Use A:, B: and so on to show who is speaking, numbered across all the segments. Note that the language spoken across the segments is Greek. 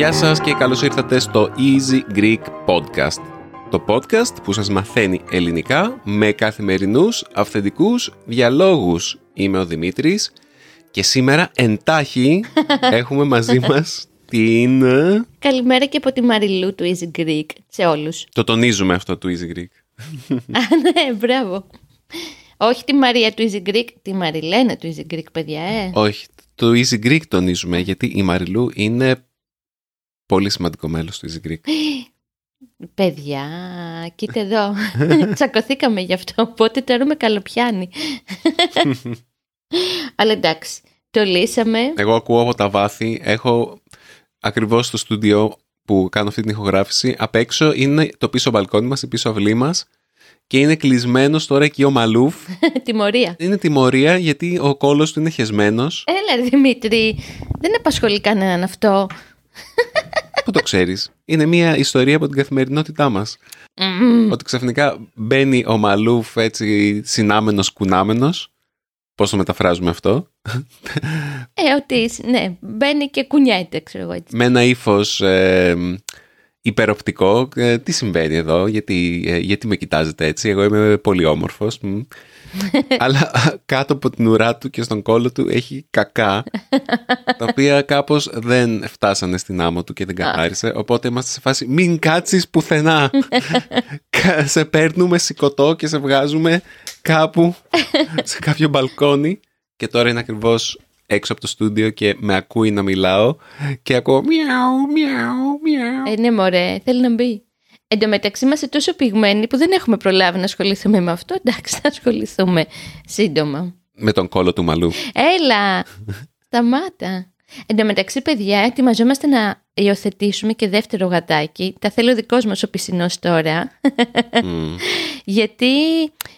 A: Γεια σας και καλώς ήρθατε στο Easy Greek Podcast. Το podcast που σας μαθαίνει ελληνικά με καθημερινούς αυθεντικούς διαλόγους. Είμαι ο Δημήτρης και σήμερα εντάχει έχουμε μαζί μας την...
B: Καλημέρα και από τη Μαριλού του Easy Greek σε όλους.
A: Το τονίζουμε αυτό του Easy Greek.
B: Α, ναι, μπράβο. Όχι τη Μαρία του Easy Greek, τη Μαριλένα του Easy Greek, παιδιά, ε.
A: Όχι, το Easy Greek τονίζουμε γιατί η Μαριλού είναι πολύ σημαντικό μέλος του Easy Greek.
B: Παιδιά, κοίτα εδώ. Τσακωθήκαμε γι' αυτό, οπότε τώρα με καλοπιάνει. Αλλά εντάξει, το λύσαμε.
A: Εγώ ακούω από τα βάθη, έχω ακριβώς στο στούντιο που κάνω αυτή την ηχογράφηση, απ' έξω είναι το πίσω μπαλκόνι μας, η πίσω αυλή μας και είναι κλεισμένος τώρα εκεί ο Μαλούφ.
B: Τιμωρία.
A: Είναι τιμωρία γιατί ο κόλος του είναι χεσμένος.
B: Έλα, ρε, Δημήτρη, δεν απασχολεί κανέναν αυτό.
A: Πού το ξέρεις; Είναι μια ιστορία από την καθημερινότητά μας.
B: Μμμ.
A: Ότι ξαφνικά μπαίνει ο Μαλούφ έτσι συνάμενος κουνάμενος. Πώς το μεταφράζουμε αυτό;
B: Ε, ότι, ναι, μπαίνει και κουνιέται, ξέρω εγώ έτσι.
A: με ένα ύφος υπεροπτικό. Ε, τι συμβαίνει εδώ, γιατί, ε, γιατί με κοιτάζετε έτσι, εγώ είμαι πολύ όμορφος. Μ. Αλλά κάτω από την ουρά του και στον κόλο του έχει κακά, τα οποία κάπως δεν φτάσανε στην άμμο του και δεν καθάρισε, οπότε είμαστε σε φάση μην κάτσεις πουθενά. Κα- σε παίρνουμε σηκωτό και σε βγάζουμε κάπου σε κάποιο μπαλκόνι και τώρα είναι ακριβώς έξω από το στούντιο και με ακούει να μιλάω και ακούω μιαου, μιαου, μιαου.
B: Ε, ναι, μωρέ, θέλει να μπει. Εν τω μεταξύ είμαστε τόσο πυγμένοι που δεν έχουμε προλάβει να ασχοληθούμε με αυτό. Εντάξει, θα ασχοληθούμε σύντομα.
A: Με τον κόλο του μαλλού.
B: Έλα, σταμάτα. Εν τω μεταξύ, παιδιά, ετοιμαζόμαστε να υιοθετήσουμε και δεύτερο γατάκι. Τα θέλει ο δικός μας ο πισινός τώρα.
A: Μμ.
B: Γιατί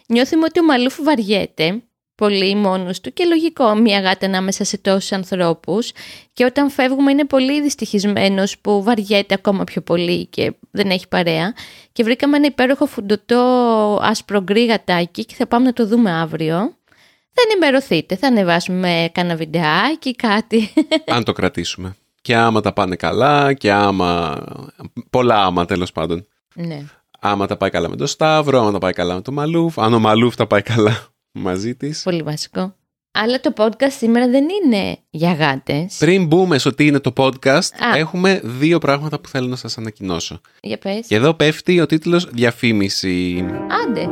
B: νιώθουμε ότι ο Μαλούφ βαριέται πολύ μόνος του και λογικό μια γάτα ανάμεσα σε τόσους ανθρώπους και όταν φεύγουμε είναι πολύ δυστυχισμένος που βαριέται ακόμα πιο πολύ και δεν έχει παρέα και βρήκαμε ένα υπέροχο φουντωτό άσπρο γκρι γατάκι και θα πάμε να το δούμε αύριο. Θα ενημερωθείτε, θα ανεβάσουμε κάνα βιντεάκι, κάτι.
A: Αν το κρατήσουμε. Και άμα τα πάνε καλά και άμα... Πολλά άμα τέλος πάντων.
B: ναι.
A: Άμα τα πάει καλά με τον Σταύρο, άμα τα πάει καλά με τον Μαλούφ, αν ο Μαλούφ τα πάει καλά μαζί της.
B: Πολύ βασικό. Αλλά το podcast σήμερα δεν είναι για γάτες.
A: Πριν μπούμε στο τι είναι το podcast,
B: Α.
A: έχουμε δύο πράγματα που θέλω να σας ανακοινώσω.
B: Για πες.
A: Και εδώ πέφτει ο τίτλος «Διαφήμιση».
B: Άντε.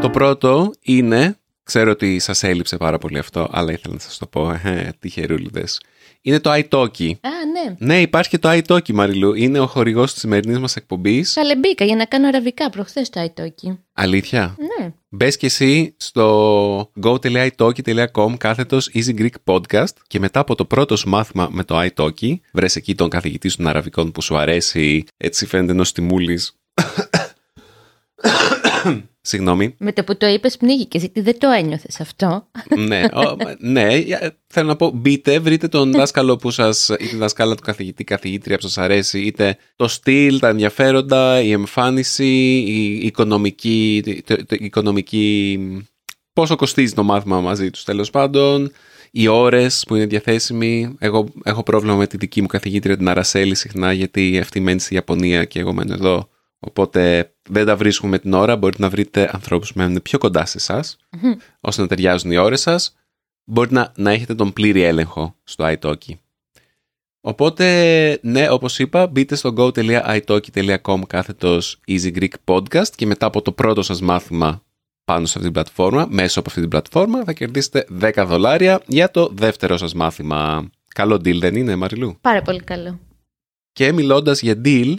A: Το πρώτο είναι, ξέρω ότι σας έλειψε πάρα πολύ αυτό, αλλά ήθελα να σας το πω, ε, τυχερούλιδες. Είναι το iTalki.
B: Α, ναι.
A: Ναι, υπάρχει και το iTalki, Μαριλού. Είναι ο χορηγός της σημερινής μας εκπομπής.
B: Καλέ μπήκα για να κάνω αραβικά προχθές το iTalki.
A: Αλήθεια;
B: Ναι.
A: Μπες και εσύ στο go.italki.com κάθετος Easy Greek Podcast και μετά από το πρώτο σου μάθημα με το iTalki, βρες εκεί τον καθηγητή των Αραβικών που σου αρέσει, έτσι φαίνεται ενός τιμούλης. Συγγνώμη.
B: Με το που το είπες πνίγηκες γιατί δεν το ένιωθες αυτό.
A: ναι, ο, ναι, ε, θέλω να πω, μπείτε, βρείτε τον δάσκαλο που σας, ή τη δασκάλα του καθηγητή, καθηγήτρια που σας αρέσει, είτε το στυλ, τα ενδιαφέροντα, η εμφάνιση, η οικονομική, το, το- η οικονομική πόσο κοστίζει το μάθημα μαζί τους τέλος πάντων, οι ώρες που είναι διαθέσιμοι. Εγώ έχω πρόβλημα με τη δική μου καθηγήτρια την Αρασέλη συχνά γιατί αυτή μένει στη Ιαπωνία και εγώ μένω εδώ. Οπότε δεν τα βρίσκουμε με την ώρα. Μπορείτε να βρείτε ανθρώπους που μένουν πιο κοντά σε εσάς, ώστε να ταιριάζουν οι ώρες σας. Μπορείτε να, να έχετε τον πλήρη έλεγχο στο iTalki. Οπότε, ναι, όπως είπα, μπείτε στο go.italki.com κάθετος Easy Greek Podcast και μετά από το πρώτο σας μάθημα πάνω σε αυτή την πλατφόρμα, μέσω από αυτή την πλατφόρμα, θα κερδίσετε 10 δολάρια για το δεύτερο σας μάθημα. Καλό deal δεν είναι, Μαριλού;
B: Πάρα πολύ καλό.
A: Και μιλώντας για deal,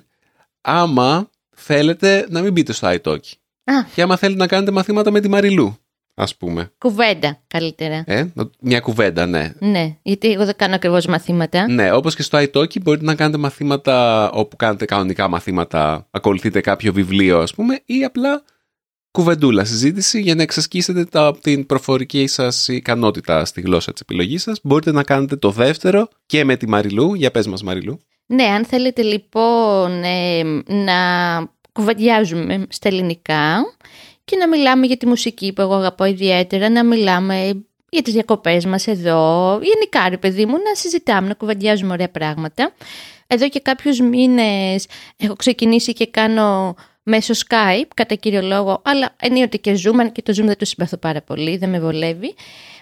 A: άμα θέλετε να μην μπείτε στο iTalki
B: Α,
A: και άμα θέλετε να κάνετε μαθήματα με τη Μαριλού, ας πούμε.
B: κουβέντα καλύτερα.
A: Ε, μια κουβέντα, ναι.
B: Ναι, γιατί εγώ δεν κάνω ακριβώς μαθήματα.
A: Ναι, όπως και στο iTalki μπορείτε να κάνετε μαθήματα όπου κάνετε κανονικά μαθήματα, ακολουθείτε κάποιο βιβλίο ας πούμε ή απλά κουβεντούλα συζήτηση για να εξασκήσετε τα, την προφορική σας ικανότητα στη γλώσσα της επιλογής σας. Μπορείτε να κάνετε το δεύτερο και με τη Μαριλού. Για πες μας Μαριλού.
B: Ναι, αν θέλετε λοιπόν ε, να κουβεντιάζουμε στα ελληνικά και να μιλάμε για τη μουσική που εγώ αγαπώ ιδιαίτερα, να μιλάμε για τις διακοπές μας εδώ, γενικά ρε παιδί μου, να συζητάμε, να κουβεντιάζουμε ωραία πράγματα. Εδώ και κάποιους μήνες έχω ξεκινήσει και κάνω μέσω Skype, κατά κύριο λόγο, αλλά ενίοτε και Zoom, και το Zoom δεν το συμπαθώ πάρα πολύ, δεν με βολεύει.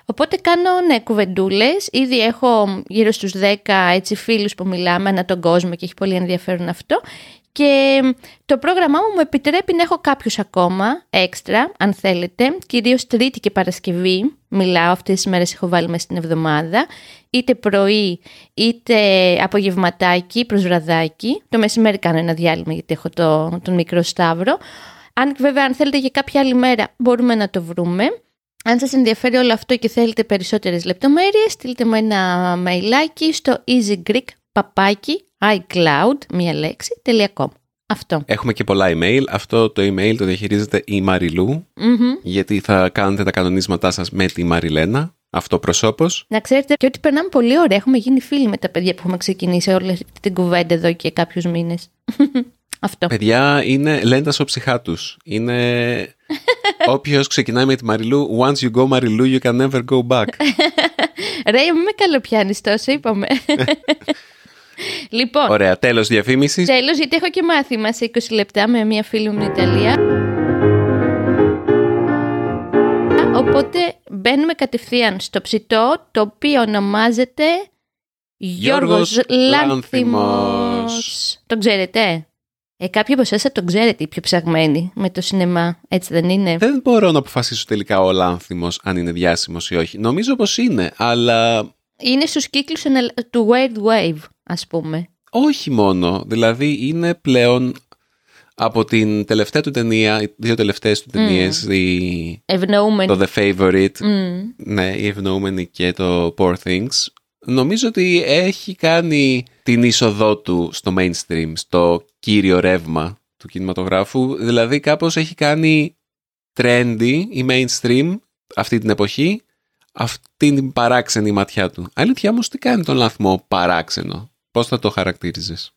B: Οπότε κάνω ναι, κουβεντούλες. Ήδη έχω γύρω στους 10 έτσι, φίλους που μιλάμε ανά τον κόσμο και έχει πολύ ενδιαφέρον αυτό. Και το πρόγραμμά μου μου επιτρέπει να έχω κάποιους ακόμα έξτρα, αν θέλετε, κυρίως Τρίτη και Παρασκευή, μιλάω αυτές τις μέρες έχω βάλει μέσα στην εβδομάδα, είτε πρωί είτε απογευματάκι προς βραδάκι, το μεσημέρι κάνω ένα διάλειμμα γιατί έχω το, τον μικρό σταύρο, αν βέβαια αν θέλετε για κάποια άλλη μέρα μπορούμε να το βρούμε. Αν σας ενδιαφέρει όλο αυτό και θέλετε περισσότερες λεπτομέρειες, στείλτε μου ένα mailάκι στο easygreek iCloud, μία λέξη, .com. Αυτό.
A: Έχουμε και πολλά email. Αυτό το email το διαχειρίζεται η μαριλου γιατί θα κάνετε τα κανονίσματά σας με τη Μαριλένα, αυτό προσώπος.
B: Να ξέρετε και ότι περνάμε πολύ ωραία. Έχουμε γίνει φίλοι με τα παιδιά που έχουμε ξεκινήσει όλη αυτή την κουβέντα εδώ και κάποιους μήνες. αυτό.
A: Παιδιά είναι λέντας ο ψυχά του. Είναι όποιος ξεκινάει με τη Μαριλού, once you go Μαριλού, you can never go back.
B: Ρε, μην με καλοπιάνεις τόσο, είπαμε. Λοιπόν,
A: Ωραία, τέλος διαφήμισης.
B: Τέλος, γιατί έχω και μάθημα σε 20 λεπτά με μια φίλη μου στην Ιταλία. Οπότε μπαίνουμε κατευθείαν στο ψητό, το οποίο ονομάζεται Γιώργος, Λάνθιμος. Το ξέρετε; Ε, κάποιοι από εσάς θα τον ξέρετε, οι πιο ψαγμένοι με το σινεμά, έτσι δεν είναι;
A: Δεν μπορώ να αποφασίσω τελικά ο Λάνθιμος αν είναι διάσημος ή όχι. Νομίζω πως είναι, αλλά...
B: Είναι στους κύκλους του Weird Wave ας πούμε.
A: Όχι μόνο, δηλαδή είναι πλέον από την τελευταία του ταινία, οι δύο τελευταίες του ταινίες, mm. η... το The Favorite, mm. ναι, η Ευνοούμενη και το Poor Things, νομίζω ότι έχει κάνει την είσοδό του στο mainstream, στο κύριο ρεύμα του κινηματογράφου, δηλαδή κάπως έχει κάνει trendy η mainstream αυτή την εποχή, αυτή την παράξενη ματιά του. Αλήθεια όμως τι κάνει τον λαθμό παράξενο; Πώς θα το χαρακτήριζες;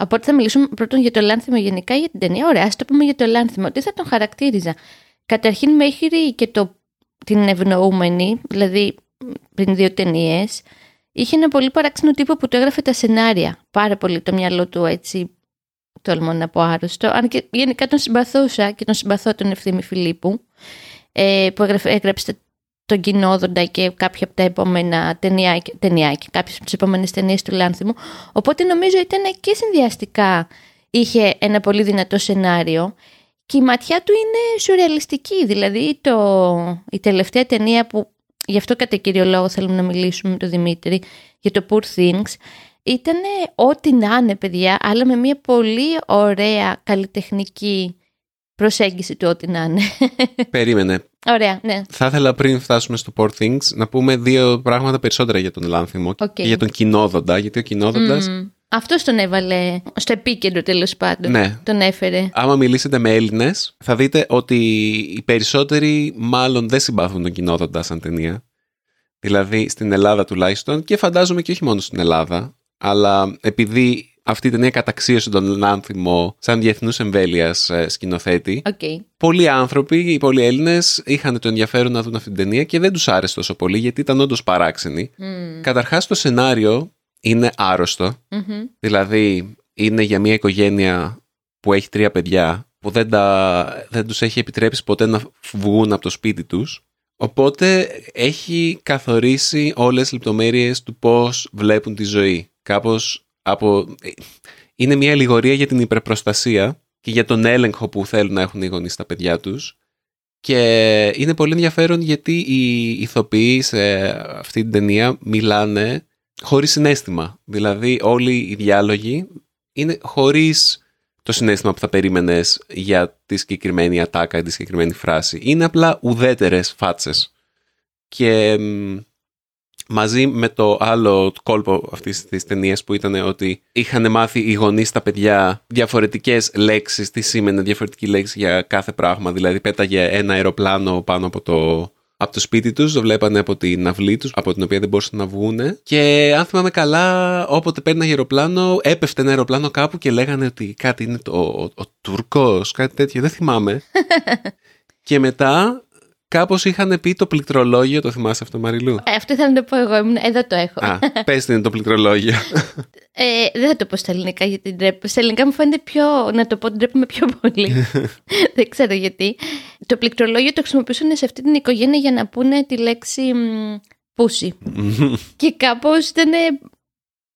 B: Οπότε θα μιλήσουμε πρώτον για το λάνθιμο γενικά για την ταινία. Ωραία, ας το πούμε για το λάνθιμο. Τι θα τον χαρακτήριζα; Καταρχήν μέχρι και το, την ευνοούμενη, δηλαδή πριν δύο ταινίες, είχε ένα πολύ παράξενο τύπο που το έγραφε τα σενάρια. Πάρα πολύ το μυαλό του έτσι, τολμώ να πω άρρωστο. Αν και γενικά τον συμπαθούσα και τον συμπαθώ τον Ευθύμη Φιλίππου, ε, που έγραφε, έγραψε τον Κοινόδοντα και κάποια από τα επόμενα ταινιάκια, ταινιάκια κάποιες από τις επόμενες ταινίες του Λάνθιμου. Οπότε νομίζω ήταν και συνδυαστικά είχε ένα πολύ δυνατό σενάριο και η ματιά του είναι σουρεαλιστική. Δηλαδή το, η τελευταία ταινία που γι' αυτό κατά κύριο λόγο θέλουμε να μιλήσουμε με τον Δημήτρη για το Poor Things ήταν ό,τι να είναι παιδιά αλλά με μια πολύ ωραία καλλιτεχνική προσέγγιση του ό,τι να είναι.
A: Περίμενε.
B: Ωραία, ναι.
A: Θα ήθελα πριν φτάσουμε στο Poor Things να πούμε δύο πράγματα περισσότερα για τον Λάνθιμο okay. και για τον κοινόδοντα, γιατί ο κοινόδοντας... Mm.
B: Αυτός τον έβαλε στο επίκεντρο τέλος πάντων.
A: Ναι.
B: Τον έφερε.
A: Άμα μιλήσετε με Έλληνες, θα δείτε ότι οι περισσότεροι μάλλον δεν συμπάθουν τον κοινόδοντα σαν ταινία. Δηλαδή στην Ελλάδα τουλάχιστον και φαντάζομαι και όχι μόνο στην Ελλάδα, αλλά επειδή αυτή η ταινία καταξίωσε τον Λάνθιμο σαν διεθνούς εμβέλειας ε, σκηνοθέτη.
B: Okay.
A: Πολλοί άνθρωποι, οι πολλοί Έλληνες, είχαν το ενδιαφέρον να δουν αυτή την ταινία και δεν τους άρεσε τόσο πολύ γιατί ήταν όντως παράξενη. Mm. Καταρχάς, το σενάριο είναι Δηλαδή, είναι για μια οικογένεια που έχει τρία παιδιά που δεν, τα, δεν τους έχει επιτρέψει ποτέ να βγουν από το σπίτι τους. Οπότε έχει καθορίσει όλες τις λεπτομέρειες του πώς βλέπουν τη ζωή. Κάπως από... Είναι μια αλληγορία για την υπερπροστασία και για τον έλεγχο που θέλουν να έχουν οι γονείς στα παιδιά τους. Και είναι πολύ ενδιαφέρον γιατί οι ηθοποιοί σε αυτή την ταινία μιλάνε χωρίς συνέστημα. Δηλαδή όλοι οι διάλογοι είναι χωρίς το συνέστημα που θα περίμενες για τη συγκεκριμένη ατάκα ή τη συγκεκριμένη φράση. Είναι απλά ουδέτερες φάτσες. Και μαζί με το άλλο κόλπο αυτής της ταινίας που ήταν ότι είχαν μάθει οι γονείς στα παιδιά διαφορετικές λέξεις, τι σήμαινε διαφορετική λέξη για κάθε πράγμα. Δηλαδή πέταγε ένα αεροπλάνο πάνω από το, από το σπίτι τους, το βλέπανε από την αυλή τους, από την οποία δεν μπορούσαν να βγούνε. Και αν θυμάμαι καλά, όποτε παίρνει ένα αεροπλάνο, έπεφτε ένα αεροπλάνο κάπου και λέγανε ότι κάτι είναι το, ο, ο Τουρκός, κάτι τέτοιο, δεν θυμάμαι. και μετά Κάπως είχαν πει το πληκτρολόγιο, το θυμάσαι αυτό, Μαριλού;
B: Ε, αυτό ήθελα να το πω εγώ, εδώ το έχω.
A: Α, πες είναι το πληκτρολόγιο.
B: Ε, δεν θα το πω στα ελληνικά γιατί ντρέπω. Στα ελληνικά μου φαίνεται πιο. Να το πω, ντρέπομαι πιο πολύ. δεν ξέρω γιατί. Το πληκτρολόγιο το χρησιμοποιούσαν σε αυτή την οικογένεια για να πούνε τη λέξη πούσι. και κάπως ήταν.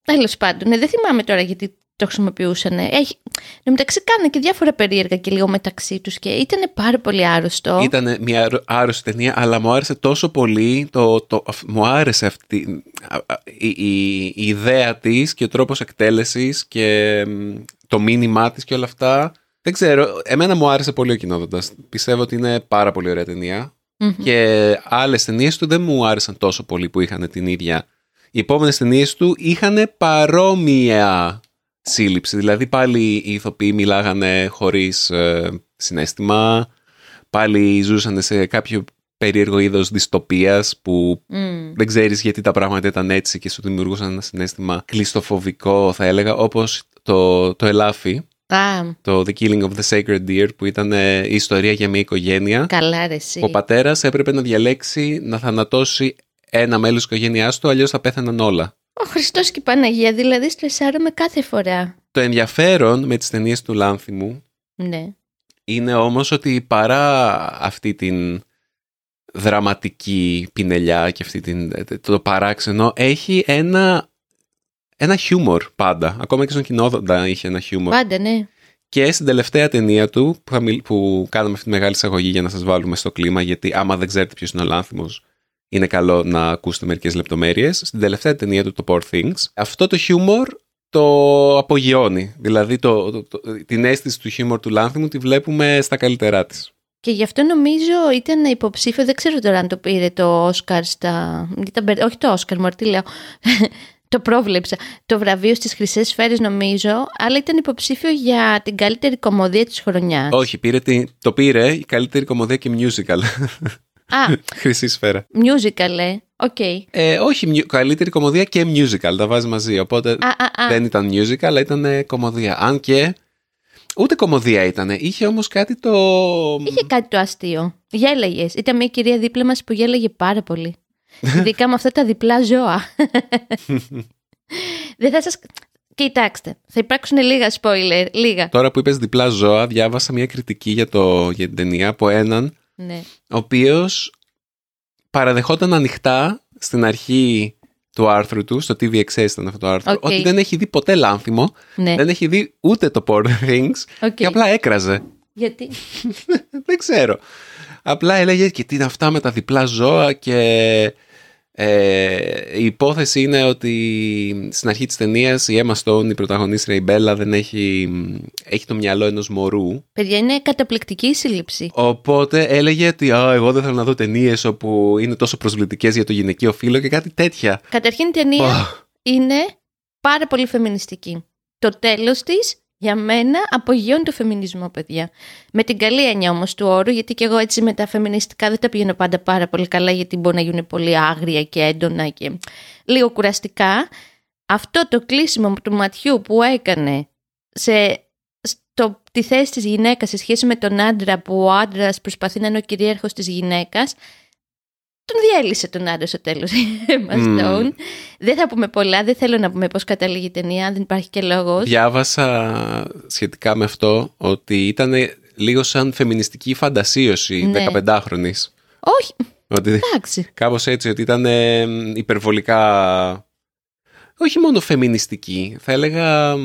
B: Τέλος πάντων, ε, δεν θυμάμαι τώρα γιατί το χρησιμοποιούσαν. Έχει... Εν μεταξύ κάνανε και διάφορα περίεργα και λίγο μεταξύ τους και ήταν πάρα πολύ άρρωστο.
A: Ήταν μια άρρωστη ταινία, αλλά μου άρεσε τόσο πολύ, το, το, μου άρεσε αυτή η, η, η ιδέα της και ο τρόπος εκτέλεσης και το μήνυμά της και όλα αυτά. Δεν ξέρω, εμένα μου άρεσε πολύ ο κοινόδοντας. Πιστεύω ότι είναι πάρα πολύ ωραία Και άλλες ταινίες του δεν μου άρεσαν τόσο πολύ που είχαν την ίδια. Οι επόμενες ταινίες του είχαν παρόμοια σύλληψη. Δηλαδή πάλι οι ηθοποιοί μιλάγανε χωρίς ε, συνέστημα, πάλι ζούσαν σε κάποιο περίεργο είδος δυστοπίας που δεν ξέρεις γιατί τα πράγματα ήταν έτσι και σου δημιουργούσαν ένα συνέστημα κλειστοφοβικό θα έλεγα όπως το, το ελάφι. Το The Killing of the Sacred Deer που ήταν ε, η ιστορία για μια οικογένεια.
B: Καλά ρε,
A: Ο πατέρας έπρεπε να διαλέξει να θανατώσει ένα μέλος της οικογένειάς του αλλιώς θα πέθαναν όλα.
B: Ο Χριστός και η Παναγία, δηλαδή στρεσάρομαι κάθε φορά.
A: Το ενδιαφέρον με τις ταινίες του Λάνθιμου
B: ναι.
A: είναι όμως ότι παρά αυτή την δραματική πινελιά και αυτή την, το παράξενο έχει ένα, ένα χιούμορ πάντα. Ακόμα και στον κοινόδοντα είχε ένα χιούμορ.
B: Πάντα, ναι.
A: Και στην τελευταία ταινία του, που, που κάναμε αυτή τη μεγάλη εισαγωγή για να σας βάλουμε στο κλίμα, γιατί άμα δεν ξέρετε ποιος είναι ο Λάνθιμος, είναι καλό να ακούσετε μερικές λεπτομέρειες. Στην τελευταία ταινία του, το Poor Things, αυτό το χιούμορ το απογειώνει. Δηλαδή το, το, την αίσθηση του χιούμορ του Λάνθιμου τη βλέπουμε στα καλύτερά της.
B: Και γι' αυτό νομίζω ήταν υποψήφιο, δεν ξέρω τώρα αν το πήρε το Όσκαρ στα. Όχι το Όσκαρ, μου τι λέω. το πρόβλεψα. Το βραβείο στις Χρυσές Σφαίρες, νομίζω, αλλά ήταν υποψήφιο για την καλύτερη κομμωδία της χρονιάς.
A: Όχι, πήρε το πήρε η καλύτερη κωμωδία και musical.
B: Α,
A: Χρυσή σφαίρα.
B: Musical, ε. Οκ.
A: Ε, όχι, καλύτερη κωμωδία και musical. Τα βάζει μαζί. Οπότε δεν ήταν musical, αλλά ήταν ε, κωμωδία. Αν και. Ούτε κωμωδία ήταν. Είχε όμως κάτι το.
B: Είχε κάτι το αστείο. Γέλαγες. Ήταν μια κυρία δίπλα μας που γέλαγε πάρα πολύ. Ειδικά με αυτά τα διπλά ζώα. δεν θα σα. Κοιτάξτε, θα υπάρξουν λίγα spoiler. Λίγα.
A: Τώρα που είπες διπλά ζώα, διάβασα μια κριτική για, το, για την ταινία από έναν
B: ναι.
A: ο οποίος παραδεχόταν ανοιχτά στην αρχή του άρθρου του, στο TVXS ήταν αυτό το άρθρο, ότι δεν έχει δει ποτέ λάνθιμο,
B: ναι.
A: δεν έχει δει ούτε το Poor Things και απλά έκραζε.
B: Γιατί;
A: δεν ξέρω. Απλά έλεγε και τι είναι αυτά με τα διπλά ζώα και ε, η υπόθεση είναι ότι στην αρχή της ταινίας η Emma Stone, η πρωταγωνίστρια η Μπέλα, δεν έχει, έχει το μυαλό ενός μωρού.
B: Παιδιά, είναι καταπληκτική η σύλληψη.
A: Οπότε έλεγε ότι Α, εγώ δεν θέλω να δω ταινίες όπου είναι τόσο προσβλητικές για το γυναικείο φύλλο και κάτι τέτοια.
B: Καταρχήν η ταινία είναι πάρα πολύ φεμινιστική. Το τέλος της για μένα απογειώνει το φεμινισμό, παιδιά. Με την καλή έννοια όμως του όρου, γιατί και εγώ έτσι με τα φεμινιστικά δεν τα πηγαίνω πάντα πάρα πολύ καλά, γιατί μπορεί να γίνουν πολύ άγρια και έντονα και λίγο κουραστικά. Αυτό το κλείσιμο του ματιού που έκανε σε στο, τη θέση της γυναίκας σε σχέση με τον άντρα που ο άντρας προσπαθεί να είναι ο κυρίαρχος της γυναίκας τον διέλυσε τον άντρα στο τέλος mm. Δεν θα πούμε πολλά, δεν θέλω να πούμε πώς καταλήγει η ταινία, δεν υπάρχει και λόγος.
A: Διάβασα σχετικά με αυτό ότι ήταν λίγο σαν φεμινιστική φαντασίωση ναι. 15χρονης.
B: Όχι,
A: ότι,
B: εντάξει.
A: Κάπως έτσι, ότι ήταν υπερβολικά... Όχι μόνο φεμινιστική, θα έλεγα...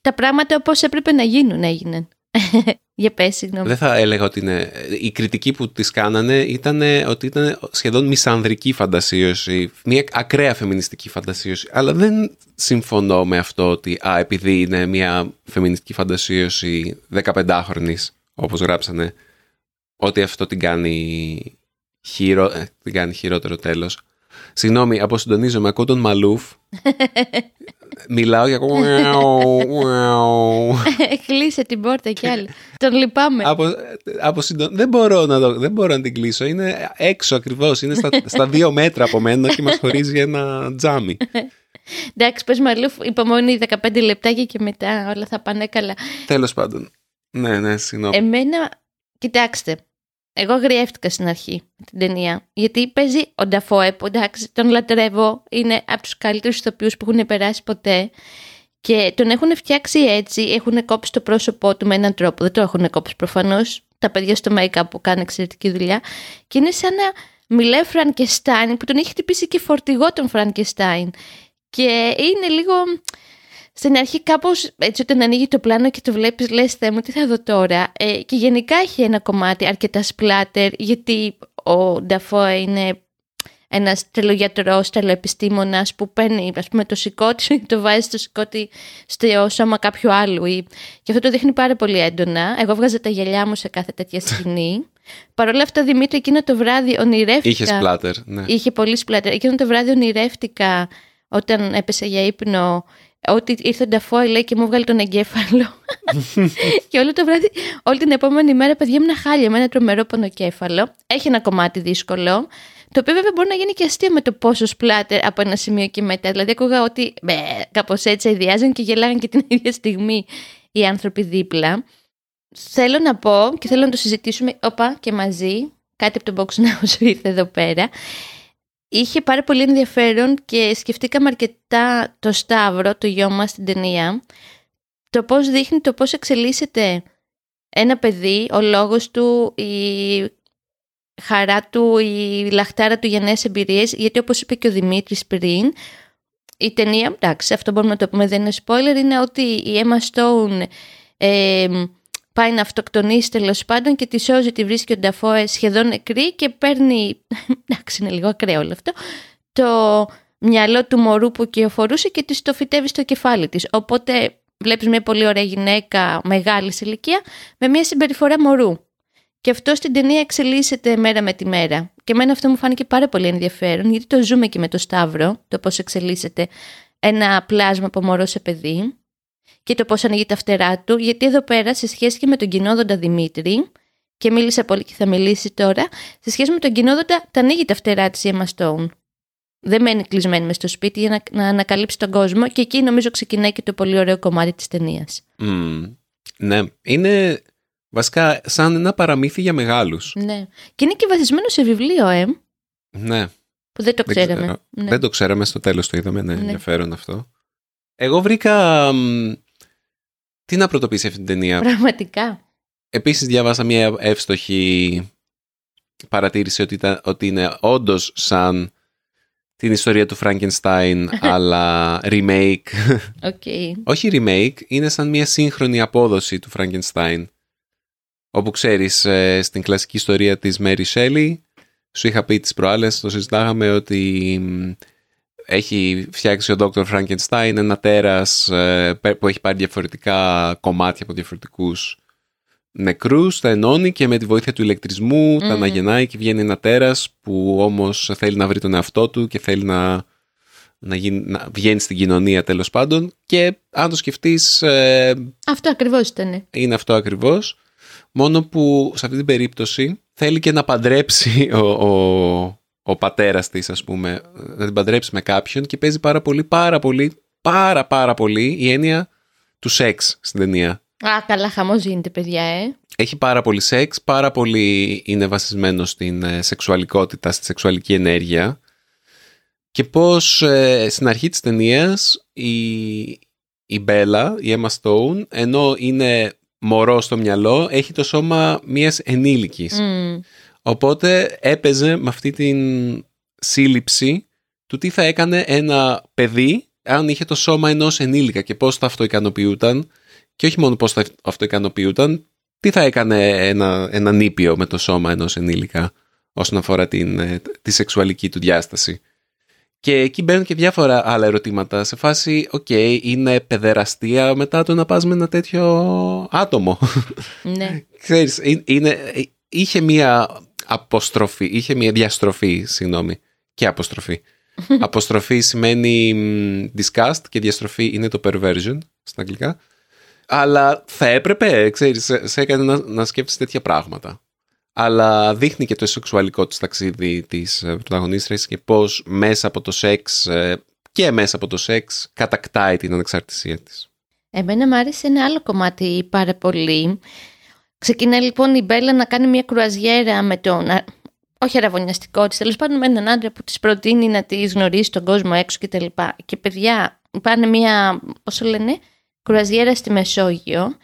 B: Τα πράγματα όπως έπρεπε να γίνουν έγιναν. Για πες, συγγνώμη.
A: Δεν θα έλεγα ότι είναι... Η κριτική που τις κάνανε ήταν ότι ήταν σχεδόν μισανδρική φαντασίωση, μια ακραία φεμινιστική φαντασίωση. Αλλά δεν συμφωνώ με αυτό ότι α, επειδή είναι μια φεμινιστική φαντασίωση 15χρονης, όπως γράψανε, ότι αυτό την κάνει, χειρο... Ε, την κάνει χειρότερο τέλος. Συγγνώμη, αποσυντονίζομαι. Ακούω τον Μαλούφ. Μιλάω για
B: Κλείσε την πόρτα κι άλλη. Τον λυπάμαι.
A: από, από συντο- δεν, μπορώ να το, δεν μπορώ να την κλείσω. Είναι έξω ακριβώς. Είναι στα, στα δύο μέτρα από μένα και μας χωρίζει ένα τζάμι.
B: Εντάξει, πες Μαλούφ, υπομονή 15 λεπτάκια και μετά όλα θα πάνε καλά.
A: Τέλος πάντων. Ναι, ναι, συγγνώμη.
B: Εμένα, κοιτάξτε, εγώ αγριεύτηκα στην αρχή με την ταινία. Γιατί παίζει ο Νταφόε, που εντάξει, τον λατρεύω, είναι από τους καλύτερους ηθοποιούς που έχουν περάσει ποτέ. Και τον έχουν φτιάξει έτσι, έχουν κόψει το πρόσωπό του με έναν τρόπο. Δεν το έχουν κόψει προφανώς. Τα παιδιά στο make-up που κάνουν εξαιρετική δουλειά. Και είναι σαν να μιλάει Φρανκεστάιν που τον έχει χτυπήσει και φορτηγό τον Φρανκεστάιν. Και είναι λίγο. Στην αρχή κάπως έτσι όταν ανοίγει το πλάνο και το βλέπεις λες Θεέ μου τι θα δω τώρα; Ε, και γενικά έχει ένα κομμάτι αρκετά σπλάτερ γιατί ο Νταφόε είναι ένας τρελογιατρός, τρελοεπιστήμονας που παίρνει ας πούμε το σηκώτη σου και το βάζει στο σηκώτη στο σώμα κάποιου άλλου ή... και αυτό το δείχνει πάρα πολύ έντονα. Εγώ βγάζα τα γυαλιά μου σε κάθε τέτοια σκηνή. Παρ' όλα αυτά Δημήτρη εκείνο το βράδυ ονειρεύτηκα...
A: Είχε σπλάτερ, ναι.
B: Είχε πολύ σπλάτερ. Εκείνο το βράδυ ονειρεύτηκα όταν έπεσε για ύπνο ότι ήρθε ο Νταφόη λέει και μου βγάλει τον εγκέφαλο. και όλο το βράδυ, όλη την επόμενη μέρα, παιδιά ήμουν χάλια με ένα τρομερό πονοκέφαλο. Έχει ένα κομμάτι δύσκολο. Το οποίο βέβαια μπορεί να γίνει και αστείο με το πόσο σπλάτερ από ένα σημείο και μετά. Δηλαδή, ακούγα ότι κάπως έτσι αειδιάζαν και γελάγαν και την ίδια στιγμή οι άνθρωποι δίπλα. Θέλω να πω και θέλω να το συζητήσουμε, όπα και μαζί, κάτι από το box now σου ήρθε εδώ πέρα. Είχε πάρα πολύ ενδιαφέρον και σκεφτήκαμε αρκετά το Σταύρο, το γιο μας στην ταινία. Το πώς δείχνει, το πώς εξελίσσεται ένα παιδί, ο λόγος του, η χαρά του, η λαχτάρα του για νέες εμπειρίες, γιατί όπως είπε και ο Δημήτρης πριν, η ταινία, εντάξει, αυτό μπορούμε να το πούμε, δεν είναι spoiler, είναι ότι η Emma Stone ε, πάει να αυτοκτονήσει τέλος πάντων και τη σώζει, τη βρίσκει ο Νταφόε σχεδόν νεκρή και παίρνει, εντάξει είναι λίγο ακραίο όλο αυτό, το μυαλό του μωρού που κυοφορούσε και της το φυτεύει στο κεφάλι της. Οπότε βλέπεις μια πολύ ωραία γυναίκα μεγάλη ηλικία με μια συμπεριφορά μωρού. Και αυτό στην ταινία εξελίσσεται μέρα με τη μέρα. Και εμένα αυτό μου φάνηκε πάρα πολύ ενδιαφέρον, γιατί το ζούμε και με το Σταύρο, το πώς εξελίσσεται ένα πλάσμα από μωρό σε παιδί και το πώς ανοίγει τα φτερά του, γιατί εδώ πέρα σε σχέση και με τον κοινόδοντα Δημήτρη, και μίλησα πολύ και θα μιλήσει τώρα, σε σχέση με τον κοινόδοντα τα ανοίγει τα φτερά της η Emma Stone. Δεν μένει κλεισμένη μες στο σπίτι για να, να ανακαλύψει τον κόσμο και εκεί νομίζω ξεκινάει και το πολύ ωραίο κομμάτι της ταινίας.
A: Mm, ναι, είναι βασικά σαν ένα παραμύθι για μεγάλους.
B: Ναι. Και είναι και βασισμένο σε βιβλίο, ε,
A: Ναι.
B: που δεν το
A: Δεν
B: ξέραμε.
A: ξέρω.
B: Ναι.
A: Δεν το ξέραμε, στο τέλος το είδαμε, ναι,
B: Ναι.
A: ενδιαφέρον αυτό. Εγώ βρήκα... μ, Τι να πρωτοποιήσει αυτή την ταινία.
B: Πραγματικά.
A: Επίσης διάβασα μια εύστοχη παρατήρηση ότι, ήταν, ότι είναι όντως σαν την ιστορία του Frankenstein αλλά remake.
B: OK.
A: Όχι remake, είναι σαν μια σύγχρονη απόδοση του Frankenstein. Όπου ξέρεις, ε, στην κλασική ιστορία της Mary Shelley, σου είχα πει τις προάλλες, το συζητάγαμε ότι μ, έχει φτιάξει ο Dr. Frankenstein ένα τέρας ε, πε- που έχει πάρει διαφορετικά κομμάτια από διαφορετικούς νεκρούς, τα ενώνει και με τη βοήθεια του ηλεκτρισμού τα
B: Μμμ.
A: αναγεννάει και βγαίνει ένα τέρας που όμως θέλει να βρει τον εαυτό του και θέλει να, να, γίνει, να βγαίνει στην κοινωνία τέλος πάντων και αν το σκεφτείς ε,
B: Αυτό ακριβώς ήταν.
A: είναι αυτό ακριβώς μόνο που σε αυτή την περίπτωση θέλει και να παντρέψει ο, ο, ο πατέρας της ας πούμε να την παντρέψει με κάποιον και παίζει πάρα πολύ πάρα πολύ πάρα πάρα πολύ η έννοια του σεξ στην ταινία
B: Α, καλά, χαμός γίνεται, παιδιά, ε.
A: έχει πάρα πολύ σεξ, πάρα πολύ είναι βασισμένο στην ε, σεξουαλικότητα, στη σεξουαλική ενέργεια και πως ε, στην αρχή της ταινίας η, η Μπέλα, η Emma Stone, ενώ είναι μωρό στο μυαλό, έχει το σώμα μιας ενήλικης.
B: Μμ.
A: Οπότε έπαιζε με αυτή την σύλληψη του τι θα έκανε ένα παιδί αν είχε το σώμα ενός ενήλικα και πώς θα αυτοικανοποιούταν και όχι μόνο πώς θα αυτοικανοποιούταν, τι θα έκανε ένα, ένα νήπιο με το σώμα ενός ενήλικα όσον αφορά την, ε, τη σεξουαλική του διάσταση. Και εκεί μπαίνουν και διάφορα άλλα ερωτήματα σε φάση, οκ, είναι παιδεραστία μετά το να πας με ένα τέτοιο άτομο.
B: Ναι.
A: Ξέρεις, είναι, είναι- είχε μία αποστροφή, είχε μία διαστροφή, συγγνώμη. και αποστροφή. αποστροφή σημαίνει disgust και διαστροφή είναι το perversion στα αγγλικά. Αλλά θα έπρεπε, ξέρεις, σε, σε έκανε να, να σκέφτεσαι τέτοια πράγματα. Αλλά δείχνει και το σεξουαλικό της ταξίδι της ε, πρωταγωνίστριας και πώς μέσα από το σεξ ε, και μέσα από το σεξ κατακτάει την ανεξαρτησία της.
B: Εμένα μου άρεσε ένα άλλο κομμάτι πάρα πολύ. Ξεκινάει λοιπόν η Μπέλα να κάνει μια κρουαζιέρα με τον. Όχι αραβωνιαστικό της, τέλος πάντων με έναν άντρα που της προτείνει να τη γνωρίσει τον κόσμο έξω κτλ. Και, και παιδιά πάνε μια, πώς λένε, κρουαζιέρα στη Μεσόγειο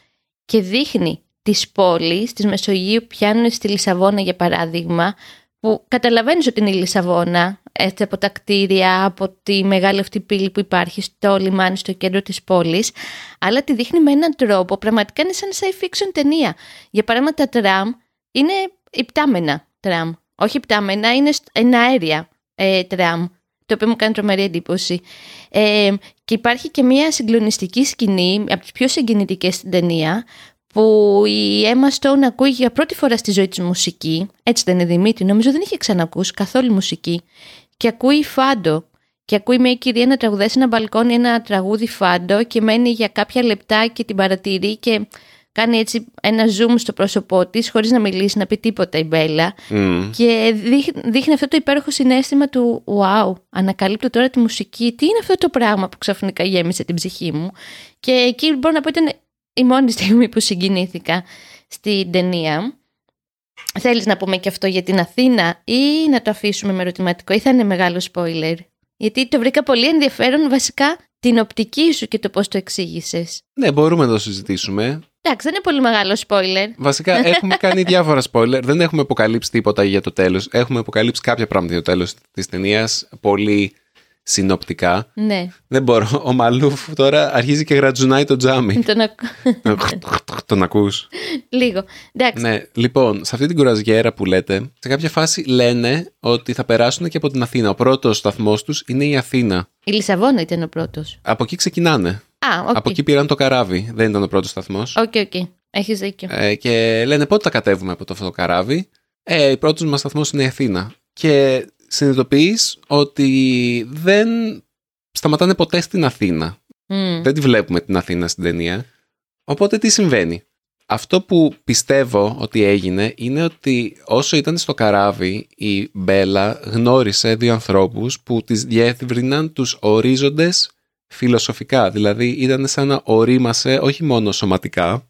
B: και δείχνει τις πόλεις της Μεσογείου πιάνουν στη Λισαβόνα για παράδειγμα που καταλαβαίνεις ότι είναι η Λισαβόνα έτσι από τα κτίρια, από τη μεγάλη αυτή πύλη που υπάρχει στο λιμάνι στο κέντρο της πόλης. Αλλά τη δείχνει με έναν τρόπο πραγματικά είναι σαν science fiction ταινία. Για παράδειγμα τα τραμ είναι υπτάμενα τραμ. Όχι υπτάμενα, είναι εναέρια ε, τραμ. Το οποίο μου κάνει τρομερή εντύπωση. Ε, και υπάρχει και μια συγκλονιστική σκηνή, από τις πιο συγκινητικές στην ταινία, που η Emma Stone ακούει για πρώτη φορά στη ζωή της μουσική, έτσι δεν είναι Δημήτρη, νομίζω δεν είχε ξανακούσει καθόλου μουσική, και ακούει φάντο. Και ακούει μια κυρία να τραγουδέσει ένα μπαλκόνι ένα τραγούδι φάντο και μένει για κάποια λεπτά και την παρατηρεί και κάνει έτσι ένα zoom στο πρόσωπό της, χωρίς να μιλήσει, να πει τίποτα η Μπέλα. Και δείχνει, αυτό το υπέροχο συνέστημα του Wow, ανακαλύπτω τώρα τη μουσική. Τι είναι αυτό το πράγμα που ξαφνικά γέμισε την ψυχή μου. Και εκεί μπορώ να πω ήταν η μόνη στιγμή που συγκινήθηκα στην ταινία. Θέλεις να πούμε και αυτό για την Αθήνα ή να το αφήσουμε με ερωτηματικό ή θα είναι μεγάλο spoiler; Γιατί το βρήκα πολύ ενδιαφέρον βασικά την οπτική σου και το πώς το εξήγησες.
A: Ναι, μπορούμε να το συζητήσουμε.
B: Εντάξει, δεν είναι πολύ μεγάλο spoiler.
A: Βασικά έχουμε κάνει διάφορα spoiler. Δεν έχουμε αποκαλύψει τίποτα για το τέλος. Έχουμε αποκαλύψει κάποια πράγματα για το τέλος της ταινίας. Πολύ συνοπτικά.
B: Ναι.
A: Δεν μπορώ. Ο Μαλούφ τώρα αρχίζει και γρατζουνάει το τζάμι.
B: τον, ακού...
A: τον ακούς.
B: Λίγο. Εντάξει.
A: Ναι. Λοιπόν, σε αυτή την κουραζιέρα που λέτε, σε κάποια φάση λένε ότι θα περάσουν και από την Αθήνα. Ο πρώτος σταθμός τους είναι η Αθήνα.
B: Η Λισαβόνα ήταν ο πρώτος.
A: Από εκεί ξεκινάνε.
B: Α, okay.
A: Από εκεί πήραν το καράβι. Δεν ήταν ο πρώτος σταθμός.
B: OK, okay, OK. Okay. Έχεις δίκιο.
A: Ε, και λένε πότε θα κατέβουμε από το αυτό το καράβι; Ε, ο πρώτος μας σταθμός είναι η Αθήνα. Και συνειδητοποιείς ότι δεν σταματάνε ποτέ στην Αθήνα. Δεν τη βλέπουμε την Αθήνα στην ταινία. Οπότε τι συμβαίνει; Αυτό που πιστεύω ότι έγινε είναι ότι όσο ήταν στο καράβι η Μπέλα γνώρισε δύο ανθρώπους που της διεύρυναν τους ορίζοντες φιλοσοφικά. Δηλαδή ήταν σαν να ορίμασε όχι μόνο σωματικά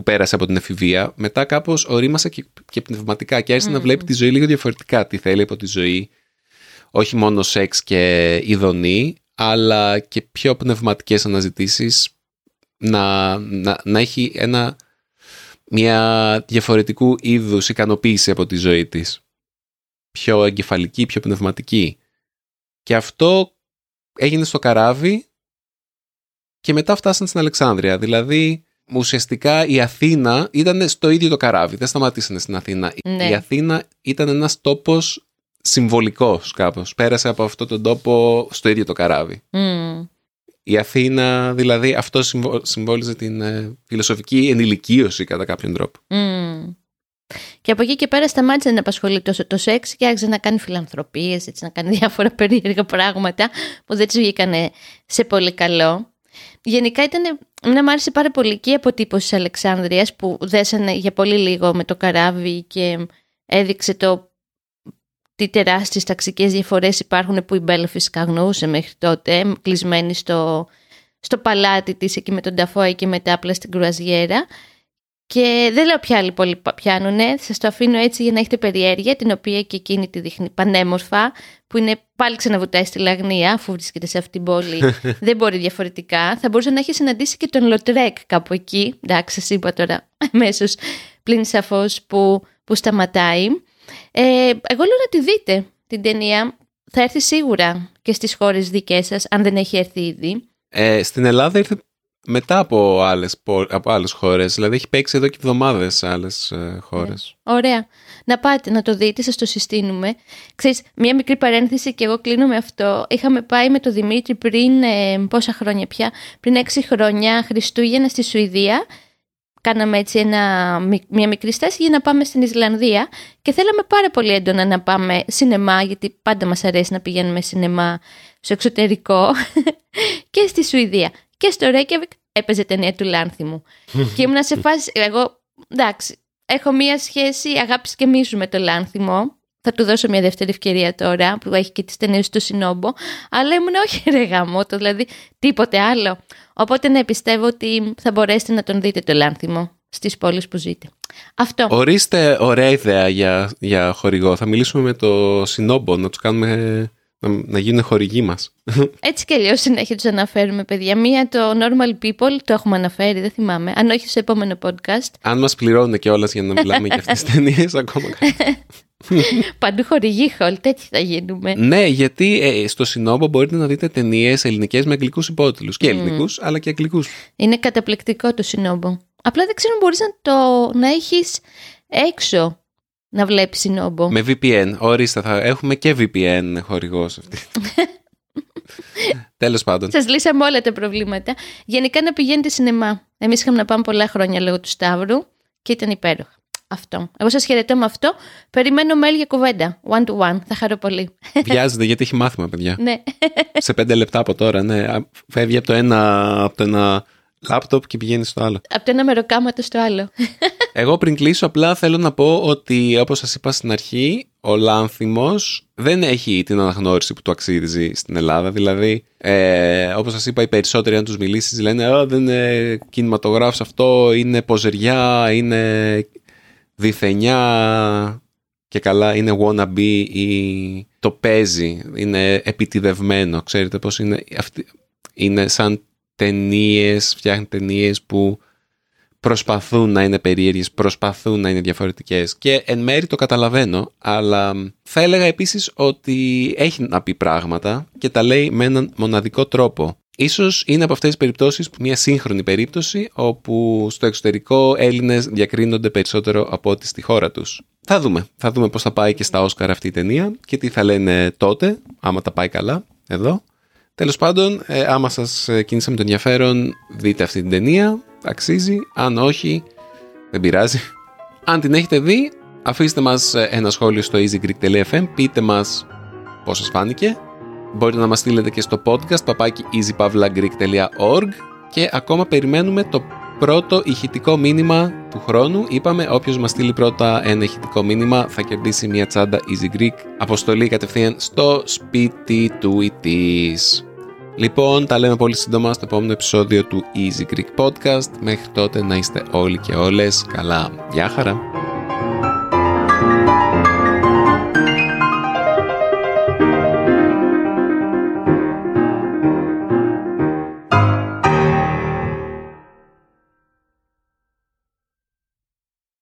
A: που πέρασε από την εφηβεία, μετά κάπως ορίμασε και, και πνευματικά και άρχισε να βλέπει τη ζωή λίγο διαφορετικά. Τι θέλει από τη ζωή, όχι μόνο σεξ και ειδονή, αλλά και πιο πνευματικές αναζητήσεις, να, να, να έχει ένα, μια διαφορετικού είδους ικανοποίηση από τη ζωή της. Πιο εγκεφαλική, πιο πνευματική. Και αυτό έγινε στο καράβι και μετά φτάσαν στην Αλεξάνδρεια. Δηλαδή, ουσιαστικά η Αθήνα ήταν στο ίδιο το καράβι. Δεν σταματήσανε στην Αθήνα.
B: Ναι.
A: Η Αθήνα ήταν ένας τόπος συμβολικός κάπως. Πέρασε από αυτόν τον τόπο στο ίδιο το καράβι. Η Αθήνα, δηλαδή, αυτό συμβόλιζε την ε, φιλοσοφική ενηλικίωση κατά κάποιον τρόπο.
B: Και από εκεί και πέρα σταμάτησε να απασχολεί τόσο το σεξ και άρχισε να κάνει φιλανθρωπίες, έτσι, να κάνει διάφορα περίεργα πράγματα που δεν τις βγήκαν σε πολύ καλό. Γενικά ήταν, να μου άρεσε πάρα πολύ και η αποτύπωση της Αλεξάνδρειας που δέσανε για πολύ λίγο με το καράβι και έδειξε το τι τεράστιες ταξικές διαφορές υπάρχουν που η Μπέλα φυσικά γνωρούσε μέχρι τότε, κλεισμένη στο, στο παλάτι της εκεί με τον Ταφόη και μετά απλά στην κρουαζιέρα. Και δεν λέω ποια άλλοι πολύ πιάνουνε, σας το αφήνω έτσι για να έχετε περιέργεια, την οποία και εκείνη τη δείχνει πανέμορφα, που είναι πάλι ξαναβουτάει στη λαγνεία, αφού βρίσκεται σε αυτή την πόλη. δεν μπορεί διαφορετικά. Θα μπορούσε να έχει συναντήσει και τον Λοτρέκ κάπου εκεί. Εντάξει, σας είπα τώρα εμμέσως πλην σαφώς που, που σταματάει. Ε, εγώ λέω να τη δείτε την ταινία. Θα έρθει σίγουρα και στις χώρες δικές σας, αν δεν έχει έρθει ήδη.
A: Ε, στην Ελλάδα ήρθε μετά από άλλες, από άλλες χώρες. Δηλαδή έχει παίξει εδώ και εβδομάδες σε άλλες ε, χώρες.
B: Ναι. Ωραία. Να πάτε να το δείτε, σας το συστήνουμε. Ξέρεις, μία μικρή παρένθεση και εγώ κλείνω με αυτό. Είχαμε πάει με τον Δημήτρη πριν, ε, πόσα χρόνια πια, πριν έξι χρόνια Χριστούγεννα στη Σουηδία κάναμε έτσι ένα, μια μικρή στάση για να πάμε στην Ισλανδία και θέλαμε πάρα πολύ έντονα να πάμε σινεμά γιατί πάντα μας αρέσει να πηγαίνουμε σινεμά στο εξωτερικό και στη Σουηδία. Και στο Ρέικιαβικ έπαιζε ταινία του Λάνθιμου. και ήμουν σε φάση, εγώ εντάξει, έχω μια σχέση αγάπης και μίσου με το Λάνθιμο. Θα του δώσω μια δεύτερη ευκαιρία τώρα που έχει και τις ταινίες του Σινόμπο. Αλλά ήμουν όχι ρε γαμότο, δηλαδή τίποτε άλλο. Οπότε ναι, πιστεύω ότι θα μπορέσετε να τον δείτε το Λάνθιμο στις πόλεις που ζείτε. Αυτό.
A: Ορίστε ωραία ιδέα για, για χορηγό. Θα μιλήσουμε με το Σινόμπο, να τους κάνουμε να, να γίνουν χορηγοί μας.
B: Έτσι κι αλλιώς συνέχεια τους αναφέρουμε, παιδιά. Μία το Normal People, το έχουμε αναφέρει, δεν θυμάμαι. Αν όχι, σε επόμενο podcast.
A: Αν μας πληρώνουν κιόλα για να μιλάμε για αυτές τις ταινίες, ακόμα
B: Παντού χορηγή χολ, τέτοιοι θα γίνουμε.
A: Ναι, γιατί ε, στο Σινόμπο μπορείτε να δείτε ταινίες ελληνικές με αγγλικούς υπότιτλους. Και ελληνικούς, αλλά και αγγλικούς.
B: Είναι καταπληκτικό το Σινόμπο. Απλά δεν ξέρω αν μπορείς να το να έχεις έξω να βλέπεις Σινόμπο.
A: Με VPN. Ορίστε, θα έχουμε και VPN χορηγός αυτή. Τέλος πάντων.
B: Σας λύσαμε όλα τα προβλήματα. Γενικά να πηγαίνετε σινεμά. Εμείς είχαμε να πάμε πολλά χρόνια λόγω του Σταύρου και ήταν υπέροχα. Αυτό. Εγώ σας χαιρετώ με αυτό. Περιμένω mail για κουβέντα. One to one. Θα χαρώ πολύ.
A: Βιάζεται γιατί έχει μάθημα, παιδιά.
B: ναι.
A: Σε πέντε λεπτά από τώρα, ναι. Φεύγει από το ένα, από το ένα λάπτοπ και πηγαίνει στο άλλο.
B: Από το ένα μεροκάματο στο άλλο.
A: Εγώ πριν κλείσω απλά θέλω να πω ότι όπως σας είπα στην αρχή ο Λάνθιμος δεν έχει την αναγνώριση που του αξίζει στην Ελλάδα. Δηλαδή, ε, όπως σας είπα, οι περισσότεροι αν τους μιλήσεις λένε «Α, δεν είναι κινηματογράφος αυτό, είναι ποζεριά, είναι διθενιά και καλά είναι wannabe ή το παίζει, είναι επιτιδευμένο. Ξέρετε πώς είναι, είναι σαν ταινίες, φτιάχνει ταινίες που προσπαθούν να είναι περίεργες, προσπαθούν να είναι διαφορετικές και εν μέρη το καταλαβαίνω, αλλά θα έλεγα επίσης ότι έχει να πει πράγματα και τα λέει με έναν μοναδικό τρόπο. Ίσως είναι από αυτές τις περιπτώσεις μια σύγχρονη περίπτωση όπου στο εξωτερικό Έλληνες διακρίνονται περισσότερο από ό,τι στη χώρα τους. Θα δούμε. Θα δούμε πώς θα πάει και στα Όσκαρ αυτή η ταινία και τι θα λένε τότε, άμα τα πάει καλά, εδώ. Τέλος πάντων, ε, άμα σας ε, κίνησαμε το ενδιαφέρον, δείτε αυτή την ταινία, αξίζει. Αν όχι, δεν πειράζει. Αν την έχετε δει, αφήστε μας ε, ένα σχόλιο στο easygreek.fm, πείτε μας πώς σας φάνηκε. Μπορείτε να μας στείλετε και στο podcast παπάκι easypavlagreek.org και ακόμα περιμένουμε το πρώτο ηχητικό μήνυμα του χρόνου. Είπαμε, όποιος μας στείλει πρώτα ένα ηχητικό μήνυμα θα κερδίσει μια τσάντα Easy Greek αποστολή κατευθείαν στο σπίτι του ητής. Λοιπόν, τα λέμε πολύ σύντομα στο επόμενο επεισόδιο του Easy Greek Podcast. Μέχρι τότε να είστε όλοι και όλες καλά. Γεια χαρά!